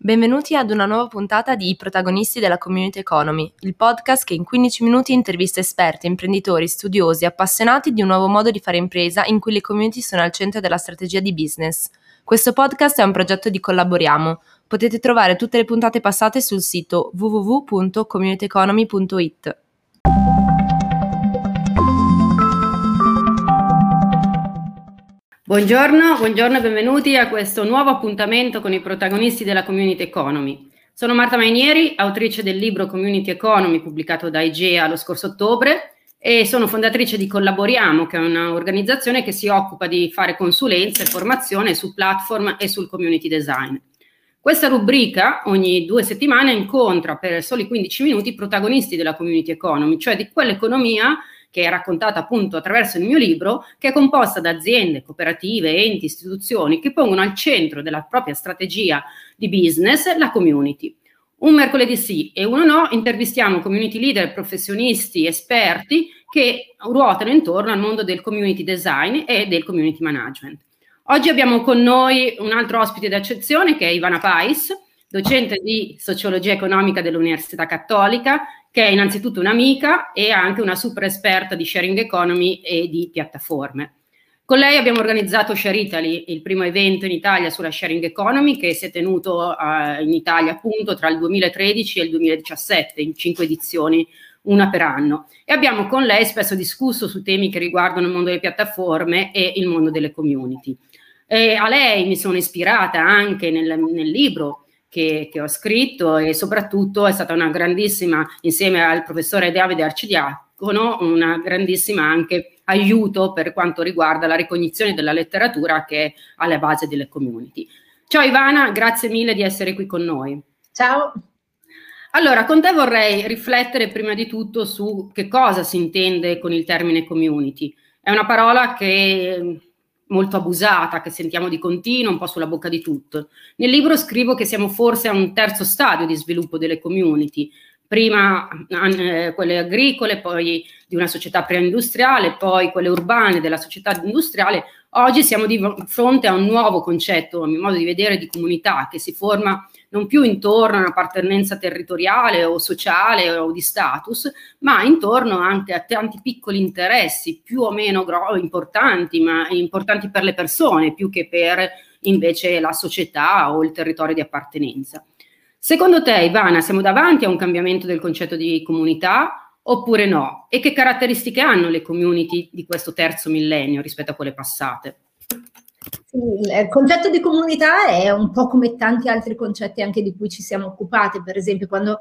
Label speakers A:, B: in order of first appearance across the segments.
A: Benvenuti ad una nuova puntata di I protagonisti della Community Economy, il podcast che in 15 minuti intervista esperti, imprenditori, studiosi, appassionati di un nuovo modo di fare impresa in cui le community sono al centro della strategia di business. Questo podcast è un progetto di Collaboriamo. Potete trovare tutte le puntate passate sul sito www.communityeconomy.it.
B: Buongiorno, buongiorno e benvenuti a questo nuovo appuntamento con i protagonisti della Community Economy. Sono Marta Mainieri, autrice del libro Community Economy pubblicato da IGEA lo scorso ottobre e sono fondatrice di Collaboriamo, che è un'organizzazione che si occupa di fare consulenza e formazione su platform e sul community design. Questa rubrica ogni due settimane incontra per soli 15 minuti i protagonisti della community economy, cioè di quell'economia che è raccontata appunto attraverso il mio libro, che è composta da aziende, cooperative, enti, istituzioni che pongono al centro della propria strategia di business la community. Un mercoledì sì e uno no, intervistiamo community leader, professionisti, esperti che ruotano intorno al mondo del community design e del community management. Oggi abbiamo con noi un altro ospite d'eccezione che è Ivana Pais, docente di sociologia economica dell'Università Cattolica, che è innanzitutto un'amica e anche una super esperta di sharing economy e di piattaforme. Con lei abbiamo organizzato Share Italy, il primo evento in Italia sulla sharing economy che si è tenuto uh, in Italia appunto tra il 2013 e il 2017 in cinque edizioni, una per anno. E abbiamo con lei spesso discusso su temi che riguardano il mondo delle piattaforme e il mondo delle community. E a lei mi sono ispirata anche nel, nel libro che, che, ho scritto e soprattutto è stata una grandissima, insieme al professore Davide Arcidiacono, una grandissima anche aiuto per quanto riguarda la ricognizione della letteratura che è alla base delle community. Ciao Ivana, grazie mille di essere qui con noi.
C: Ciao.
B: Allora, con te vorrei riflettere prima di tutto su che cosa si intende con il termine community. È una parola che molto abusata, che sentiamo di continuo, un po' sulla bocca di tutto. Nel libro scrivo che siamo forse a un terzo stadio di sviluppo delle community, prima eh, quelle agricole, poi di una società preindustriale, poi quelle urbane della società industriale. Oggi siamo di fronte a un nuovo concetto, a mio modo di vedere, di comunità che si forma non più intorno a un'appartenenza territoriale o sociale o di status, ma intorno anche a tanti piccoli interessi più o meno gro- importanti, ma importanti per le persone più che per invece la società o il territorio di appartenenza. Secondo te, Ivana, siamo davanti a un cambiamento del concetto di comunità oppure no? E che caratteristiche hanno le community di questo terzo millennio rispetto a quelle passate?
C: Il concetto di comunità è un po' come tanti altri concetti anche di cui ci siamo occupati, per esempio quando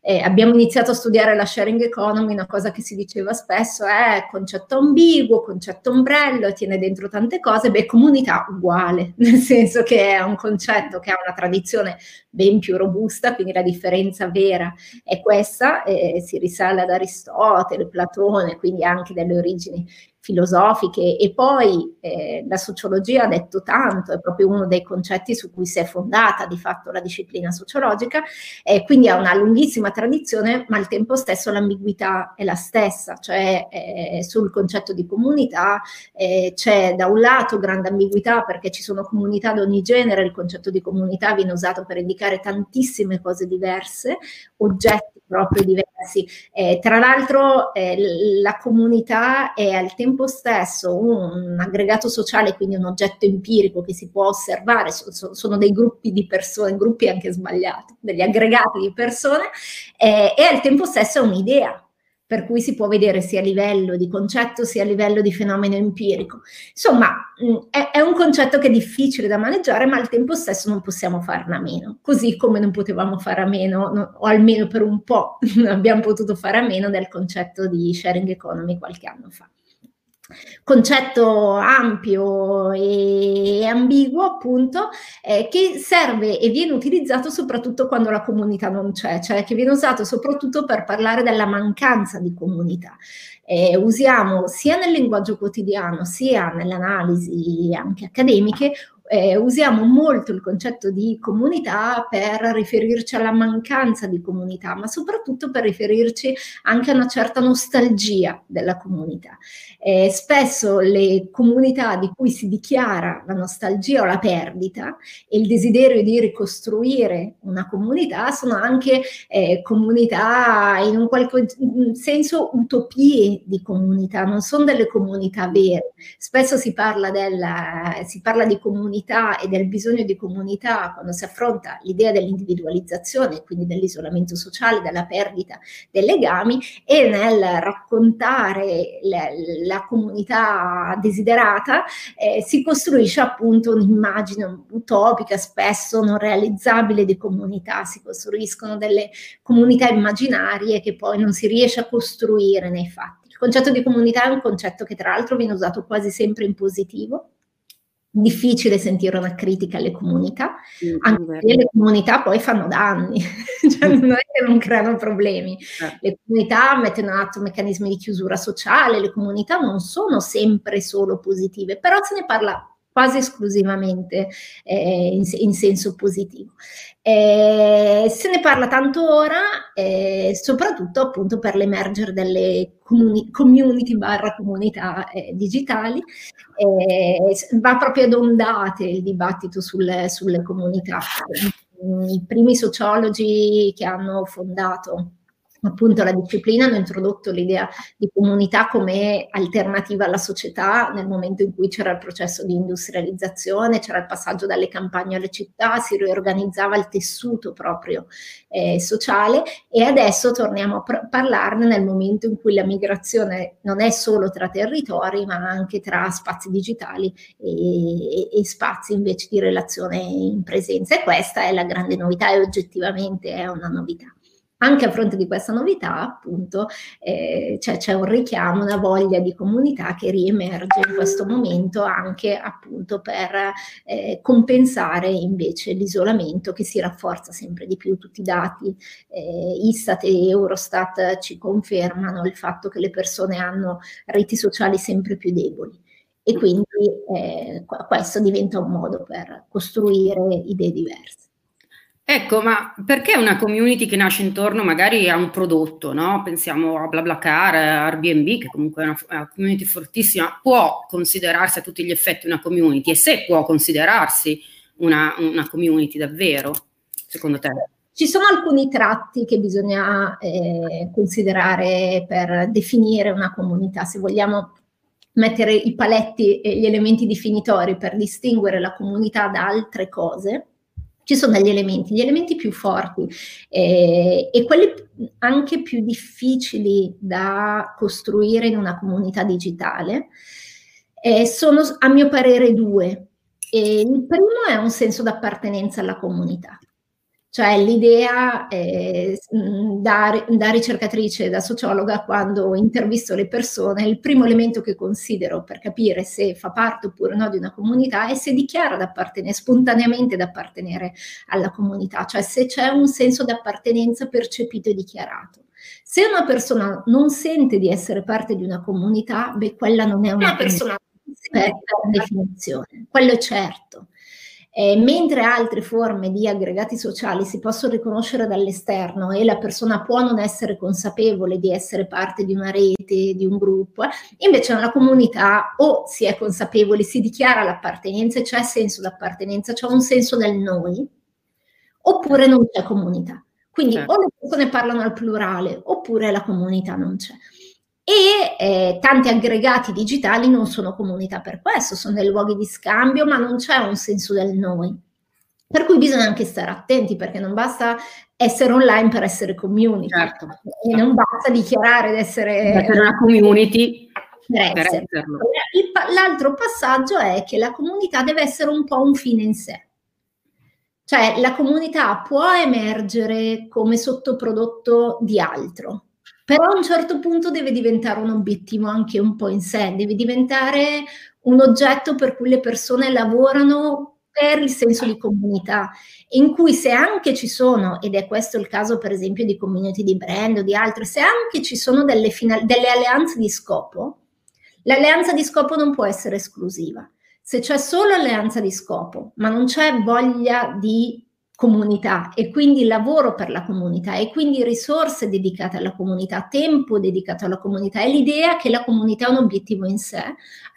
C: eh, abbiamo iniziato a studiare la sharing economy, una cosa che si diceva spesso è concetto ambiguo, concetto ombrello, tiene dentro tante cose, beh, comunità uguale, nel senso che è un concetto che ha una tradizione ben più robusta, quindi la differenza vera è questa, eh, si risale ad Aristotele, Platone, quindi anche delle origini filosofiche e poi eh, la sociologia ha detto tanto, è proprio uno dei concetti su cui si è fondata di fatto la disciplina sociologica, eh, quindi ha una lunghissima tradizione, ma al tempo stesso l'ambiguità è la stessa, cioè eh, sul concetto di comunità eh, c'è da un lato grande ambiguità perché ci sono comunità di ogni genere, il concetto di comunità viene usato per indicare tantissime cose diverse, oggetti proprio diversi. Eh, tra l'altro eh, la comunità è al tempo stesso un, un, aggregato sociale, quindi un oggetto empirico che si può osservare, so, so, sono dei gruppi di persone, gruppi anche sbagliati, degli aggregati di persone, eh, e al tempo stesso è un'idea, per cui si può vedere sia a livello di concetto sia a livello di fenomeno empirico. Insomma, mm, è, è, un concetto che è difficile da maneggiare, ma al tempo stesso non possiamo farne a meno, così come non potevamo fare a meno, no, o almeno per un po' non abbiamo potuto fare a meno del concetto di sharing economy qualche anno fa concetto ampio e ambiguo appunto eh, che serve e viene utilizzato soprattutto quando la comunità non c'è, cioè che viene usato soprattutto per parlare della mancanza di comunità. Eh, usiamo sia nel linguaggio quotidiano sia nelle analisi anche accademiche eh, usiamo molto il concetto di comunità per riferirci alla mancanza di comunità, ma soprattutto per riferirci anche a una certa nostalgia della comunità. Eh, spesso le comunità di cui si dichiara la nostalgia o la perdita e il desiderio di ricostruire una comunità sono anche eh, comunità in un qualche senso utopie di comunità, non sono delle comunità vere. Spesso si parla, della, si parla di comunità e del bisogno di comunità quando si affronta l'idea dell'individualizzazione, quindi dell'isolamento sociale, della perdita dei legami e nel raccontare la, la comunità desiderata eh, si costruisce appunto un'immagine utopica, spesso non realizzabile di comunità, si costruiscono delle comunità immaginarie che poi non si riesce a costruire nei fatti. Il concetto di comunità è un concetto che tra l'altro viene usato quasi sempre in positivo, difficile sentire una critica alle comunità, anche perché le comunità poi fanno danni, cioè non è che non creano problemi. Certo. Le comunità mettono in atto meccanismi di chiusura sociale, le comunità non sono sempre solo positive, però se ne parla quasi esclusivamente eh, in, in, senso positivo. Eh, se ne parla tanto ora, eh, soprattutto appunto per l'emergere delle comuni- community barra comunità eh, digitali, eh, va proprio ad ondate il dibattito sulle, sulle comunità. I primi sociologi che hanno fondato appunto la disciplina hanno introdotto l'idea di comunità come alternativa alla società nel momento in cui c'era il processo di industrializzazione, c'era il passaggio dalle campagne alle città, si riorganizzava il tessuto proprio eh, sociale e adesso torniamo a pr- parlarne nel momento in cui la migrazione non è solo tra territori ma anche tra spazi digitali e, e, e spazi invece di relazione in presenza e questa è la grande novità e oggettivamente è una novità. Anche a fronte di questa novità, appunto, eh, cioè, c'è un richiamo, una voglia di comunità che riemerge in questo momento anche appunto per eh, compensare invece l'isolamento che si rafforza sempre di più. Tutti i dati eh, Istat e Eurostat ci confermano il fatto che le persone hanno reti sociali sempre più deboli e quindi eh, questo diventa un modo per costruire idee diverse.
B: Ecco, ma perché una community che nasce intorno magari a un prodotto, no? Pensiamo a BlaBlaCar, a Airbnb, che comunque è una, una, community fortissima, può considerarsi a tutti gli effetti una community e se può considerarsi una, una community davvero, secondo te?
C: Ci sono alcuni tratti che bisogna eh, considerare per definire una comunità, se vogliamo mettere i paletti e gli elementi definitori per distinguere la comunità da altre cose ci sono degli elementi, gli elementi più forti eh, e quelli anche più difficili da costruire in una comunità digitale eh, sono a mio parere due. E il primo è un senso d'appartenenza alla comunità. Cioè l'idea eh, da, da, ricercatrice, da sociologa, quando intervisto le persone, il primo elemento che considero per capire se fa parte oppure no di una comunità è se dichiara d'appartenere, spontaneamente d'appartenere alla comunità, cioè se c'è un senso d'appartenenza percepito e dichiarato. Se una persona non sente di essere parte di una comunità, beh, quella non è una, una persona per definizione, quello è certo. Eh, mentre altre forme di aggregati sociali si possono riconoscere dall'esterno e la persona può non essere consapevole di essere parte di una rete, di un gruppo, invece nella comunità o si è consapevoli, si dichiara l'appartenenza, c'è senso d'appartenenza, c'è un senso del noi, oppure non c'è comunità. Quindi certo. o le persone parlano al plurale oppure la comunità non c'è e eh, tanti aggregati digitali non sono comunità per questo, sono dei luoghi di scambio, ma non c'è un senso del noi. Per cui bisogna anche stare attenti perché non basta essere online per essere community certo, e certo. non basta dichiarare di essere
B: per una community
C: per per Il, l'altro passaggio è che la comunità deve essere un po' un fine in sé. Cioè la comunità può emergere come sottoprodotto di altro, però a un certo punto deve diventare un obiettivo anche un po' in sé, deve diventare un oggetto per cui le persone lavorano per il senso di comunità, in cui se anche ci sono, ed è questo il caso per esempio di community di brand o di altre, se anche ci sono delle, final- delle alleanze di scopo, l'alleanza di scopo non può essere esclusiva. se c'è solo alleanza di scopo, ma non c'è voglia di comunità e quindi lavoro per la comunità e quindi risorse dedicate alla comunità, tempo dedicato alla comunità e l'idea che la comunità è un obiettivo in sé,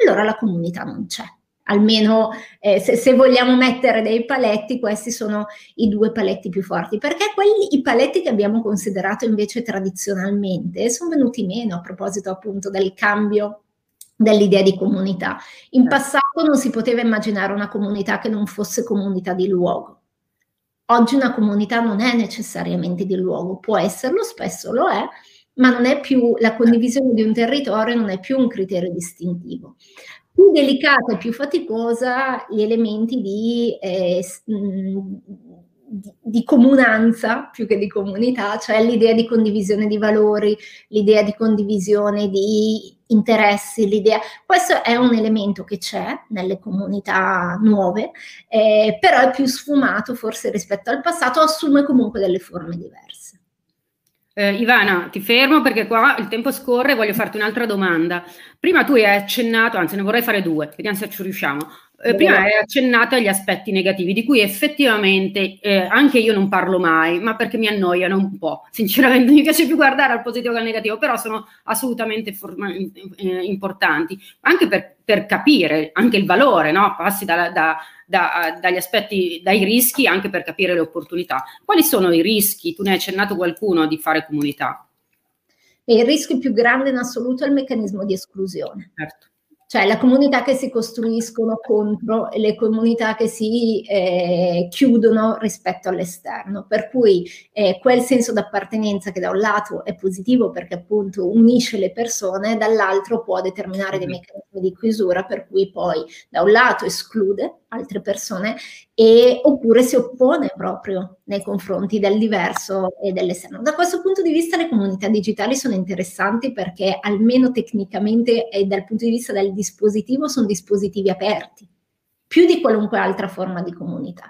C: allora la comunità non c'è. Almeno eh, se, se, vogliamo mettere dei paletti, questi sono i due paletti più forti, perché quelli, i paletti che abbiamo considerato invece tradizionalmente sono venuti meno a proposito appunto del cambio dell'idea di comunità. In certo. passato non si poteva immaginare una comunità che non fosse comunità di luogo Oggi una comunità non è necessariamente di luogo, può esserlo, spesso lo è, ma non è più la condivisione di un territorio, non è più un criterio distintivo. Più delicata e più faticosa gli elementi di, eh, di, di, comunanza più che di comunità, cioè l'idea di condivisione di valori, l'idea di condivisione di interessi, l'idea. Questo è un elemento che c'è nelle comunità nuove, eh, però è più sfumato forse rispetto al passato, assume comunque delle forme diverse.
B: Eh, Ivana, ti fermo perché qua il tempo scorre e voglio farti un'altra domanda. Prima tu hai accennato, anzi ne vorrei fare due, vediamo se ci riusciamo. Eh, prima hai accennato agli aspetti negativi, di cui effettivamente eh, anche io non parlo mai, ma perché mi annoiano un po'. Sinceramente mi piace più guardare al positivo che al negativo, però sono assolutamente forma- eh, importanti, anche per, per, capire anche il valore, no? passi da, da, da, dagli aspetti, dai rischi, anche per capire le opportunità. Quali sono i rischi? Tu ne hai accennato qualcuno di fare comunità.
C: il rischio più grande in assoluto è il meccanismo di esclusione. Certo cioè la comunità che si costruiscono contro e le comunità che si eh, chiudono rispetto all'esterno. Per cui eh, quel senso d'appartenenza che da un lato è positivo perché appunto unisce le persone, dall'altro può determinare dei mm-hmm. meccanismi di chiusura per cui poi da un lato esclude altre persone e, oppure si oppone proprio nei confronti del diverso e dell'esterno. Da questo punto di vista le comunità digitali sono interessanti perché almeno tecnicamente e dal punto di vista del dispositivo sono dispositivi aperti, più di qualunque altra forma di comunità.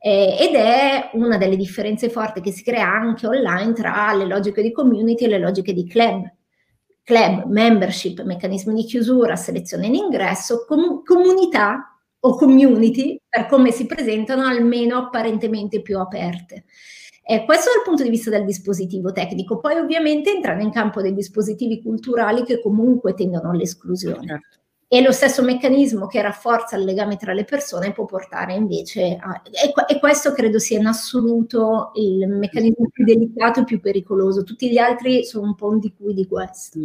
C: Eh, ed è una delle differenze forti che si crea anche online tra le logiche di community e le logiche di club. Club, membership, meccanismi di chiusura, selezione in ingresso, com- comunità o community, per come si presentano, almeno apparentemente più aperte. Eh, questo dal punto di vista del dispositivo tecnico. Poi ovviamente entrano in campo dei dispositivi culturali che comunque tendono all'esclusione. Certo. E lo stesso meccanismo che rafforza il legame tra le persone può portare invece a... E, e questo credo sia in assoluto il meccanismo più delicato e più pericoloso. Tutti gli altri sono un po' di cui di questo.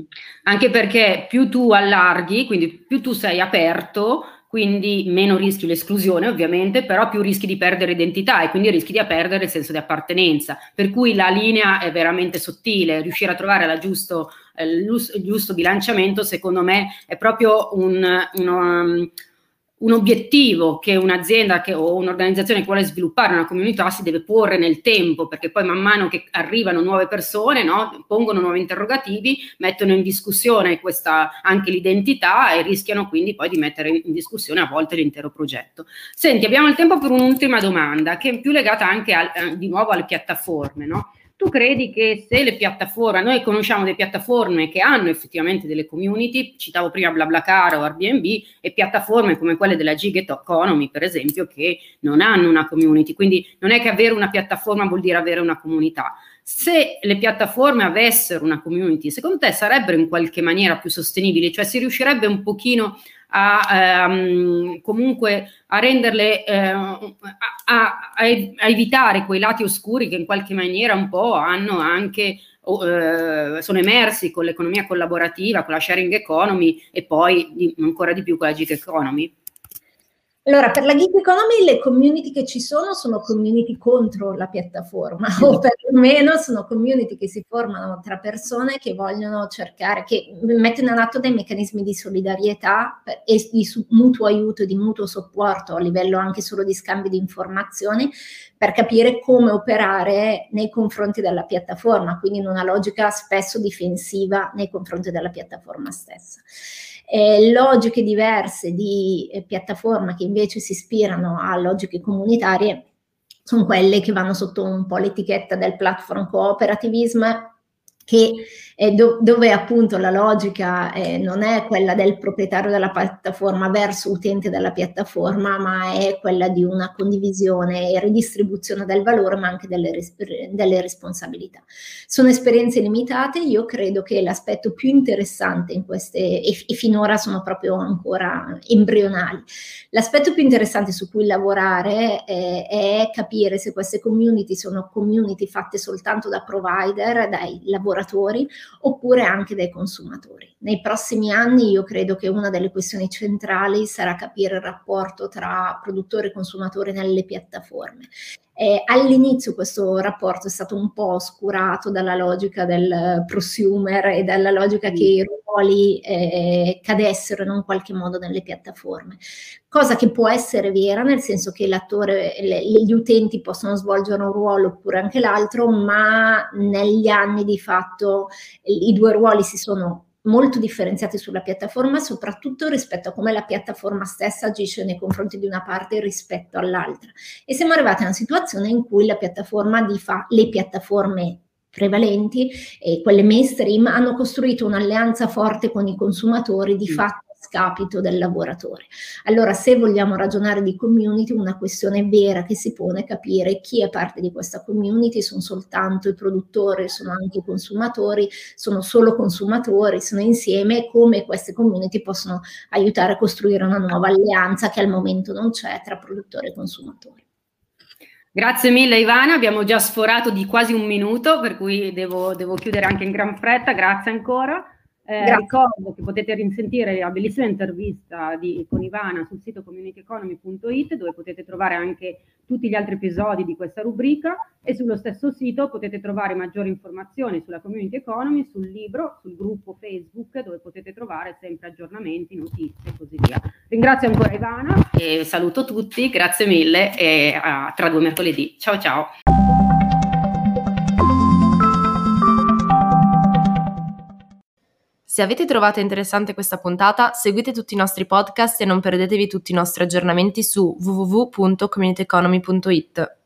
B: Anche perché più tu allarghi, quindi più tu sei aperto, quindi meno rischi l'esclusione ovviamente, però più rischi di perdere identità e quindi rischi di perdere il senso di appartenenza. Per cui la linea è veramente sottile, riuscire a trovare giusto, eh, il giusto bilanciamento secondo me è proprio un, uno, un obiettivo che un'azienda che, o un'organizzazione che vuole sviluppare una comunità si deve porre nel tempo, perché poi man mano che arrivano nuove persone, no, pongono nuovi interrogativi, mettono in discussione questa, anche l'identità e rischiano quindi poi di mettere in discussione a volte l'intero progetto. Senti, abbiamo il tempo per un'ultima domanda, che è più legata anche al, eh, di nuovo alle piattaforme, no? Tu credi che se le piattaforme, noi conosciamo delle piattaforme che hanno effettivamente delle community, citavo prima BlaBlaCar o Airbnb, e piattaforme come quelle della Gig Economy, per esempio, che non hanno una community, quindi non è che avere una piattaforma vuol dire avere una comunità. Se le piattaforme avessero una community, secondo te sarebbero in qualche maniera più sostenibili? Cioè si riuscirebbe un pochino a ehm, comunque a renderle eh, a, a, a, evitare quei lati oscuri che in qualche maniera un po' hanno anche eh, sono emersi con l'economia collaborativa, con la sharing economy e poi di, ancora di più con la gig economy.
C: Allora, per la gig economy le community che ci sono sono community contro la piattaforma o perlomeno sono community che si formano tra persone che vogliono cercare, che mettono in atto dei meccanismi di solidarietà e di mutuo aiuto, di mutuo supporto a livello anche solo di scambio di informazioni per capire come operare nei confronti della piattaforma, quindi in una logica spesso difensiva nei confronti della piattaforma stessa. Eh, logiche diverse di eh, piattaforma che invece si ispirano a logiche comunitarie sono quelle che vanno sotto un po' l'etichetta del platform cooperativism che do, dove appunto la logica eh, non è quella del proprietario della piattaforma verso utente della piattaforma, ma è quella di una condivisione e ridistribuzione del valore, ma anche delle, delle responsabilità. Sono esperienze limitate, io credo che l'aspetto più interessante in queste, e, e finora sono proprio ancora embrionali, l'aspetto più interessante su cui lavorare eh, è capire se queste community sono community fatte soltanto da provider, dai lavoratori, oppure anche dai consumatori. Nei prossimi anni io credo che una delle questioni centrali sarà capire il rapporto tra produttore e consumatore nelle piattaforme. Eh, all'inizio questo rapporto è stato un po' oscurato dalla logica del prosumer e dalla logica che i ruoli eh, cadessero in un qualche modo nelle piattaforme, cosa che può essere vera nel senso che l'attore, le, gli utenti possono svolgere un ruolo oppure anche l'altro, ma negli anni di fatto i due ruoli si sono molto differenziati sulla piattaforma, soprattutto rispetto a come la piattaforma stessa agisce nei confronti di una parte rispetto all'altra. E siamo arrivati a una situazione in cui la piattaforma di fa, le piattaforme prevalenti e quelle mainstream hanno costruito un'alleanza forte con i consumatori di fatto scapito del lavoratore. Allora, se vogliamo ragionare di community, una questione vera che si pone è capire chi è parte di questa community, sono soltanto i produttori, sono anche i consumatori, sono solo consumatori, sono insieme, come queste community possono aiutare a costruire una nuova alleanza che al momento non c'è tra produttori e consumatori.
B: Grazie mille Ivana, abbiamo già sforato di quasi un minuto, per cui devo, devo chiudere anche in gran fretta, grazie ancora. Eh, ricordo che potete risentire la bellissima intervista di, con Ivana sul sito communityeconomy.it dove potete trovare anche tutti gli altri episodi di questa rubrica e sullo stesso sito potete trovare maggiori informazioni sulla community economy, sul libro, sul gruppo Facebook dove potete trovare sempre aggiornamenti, notizie e così via. Ringrazio ancora Ivana e saluto tutti, grazie mille e a, tra due mercoledì. Ciao ciao!
A: Se avete trovato interessante questa puntata, seguite tutti i nostri podcast e non perdetevi tutti i nostri aggiornamenti su www.communityeconomy.it.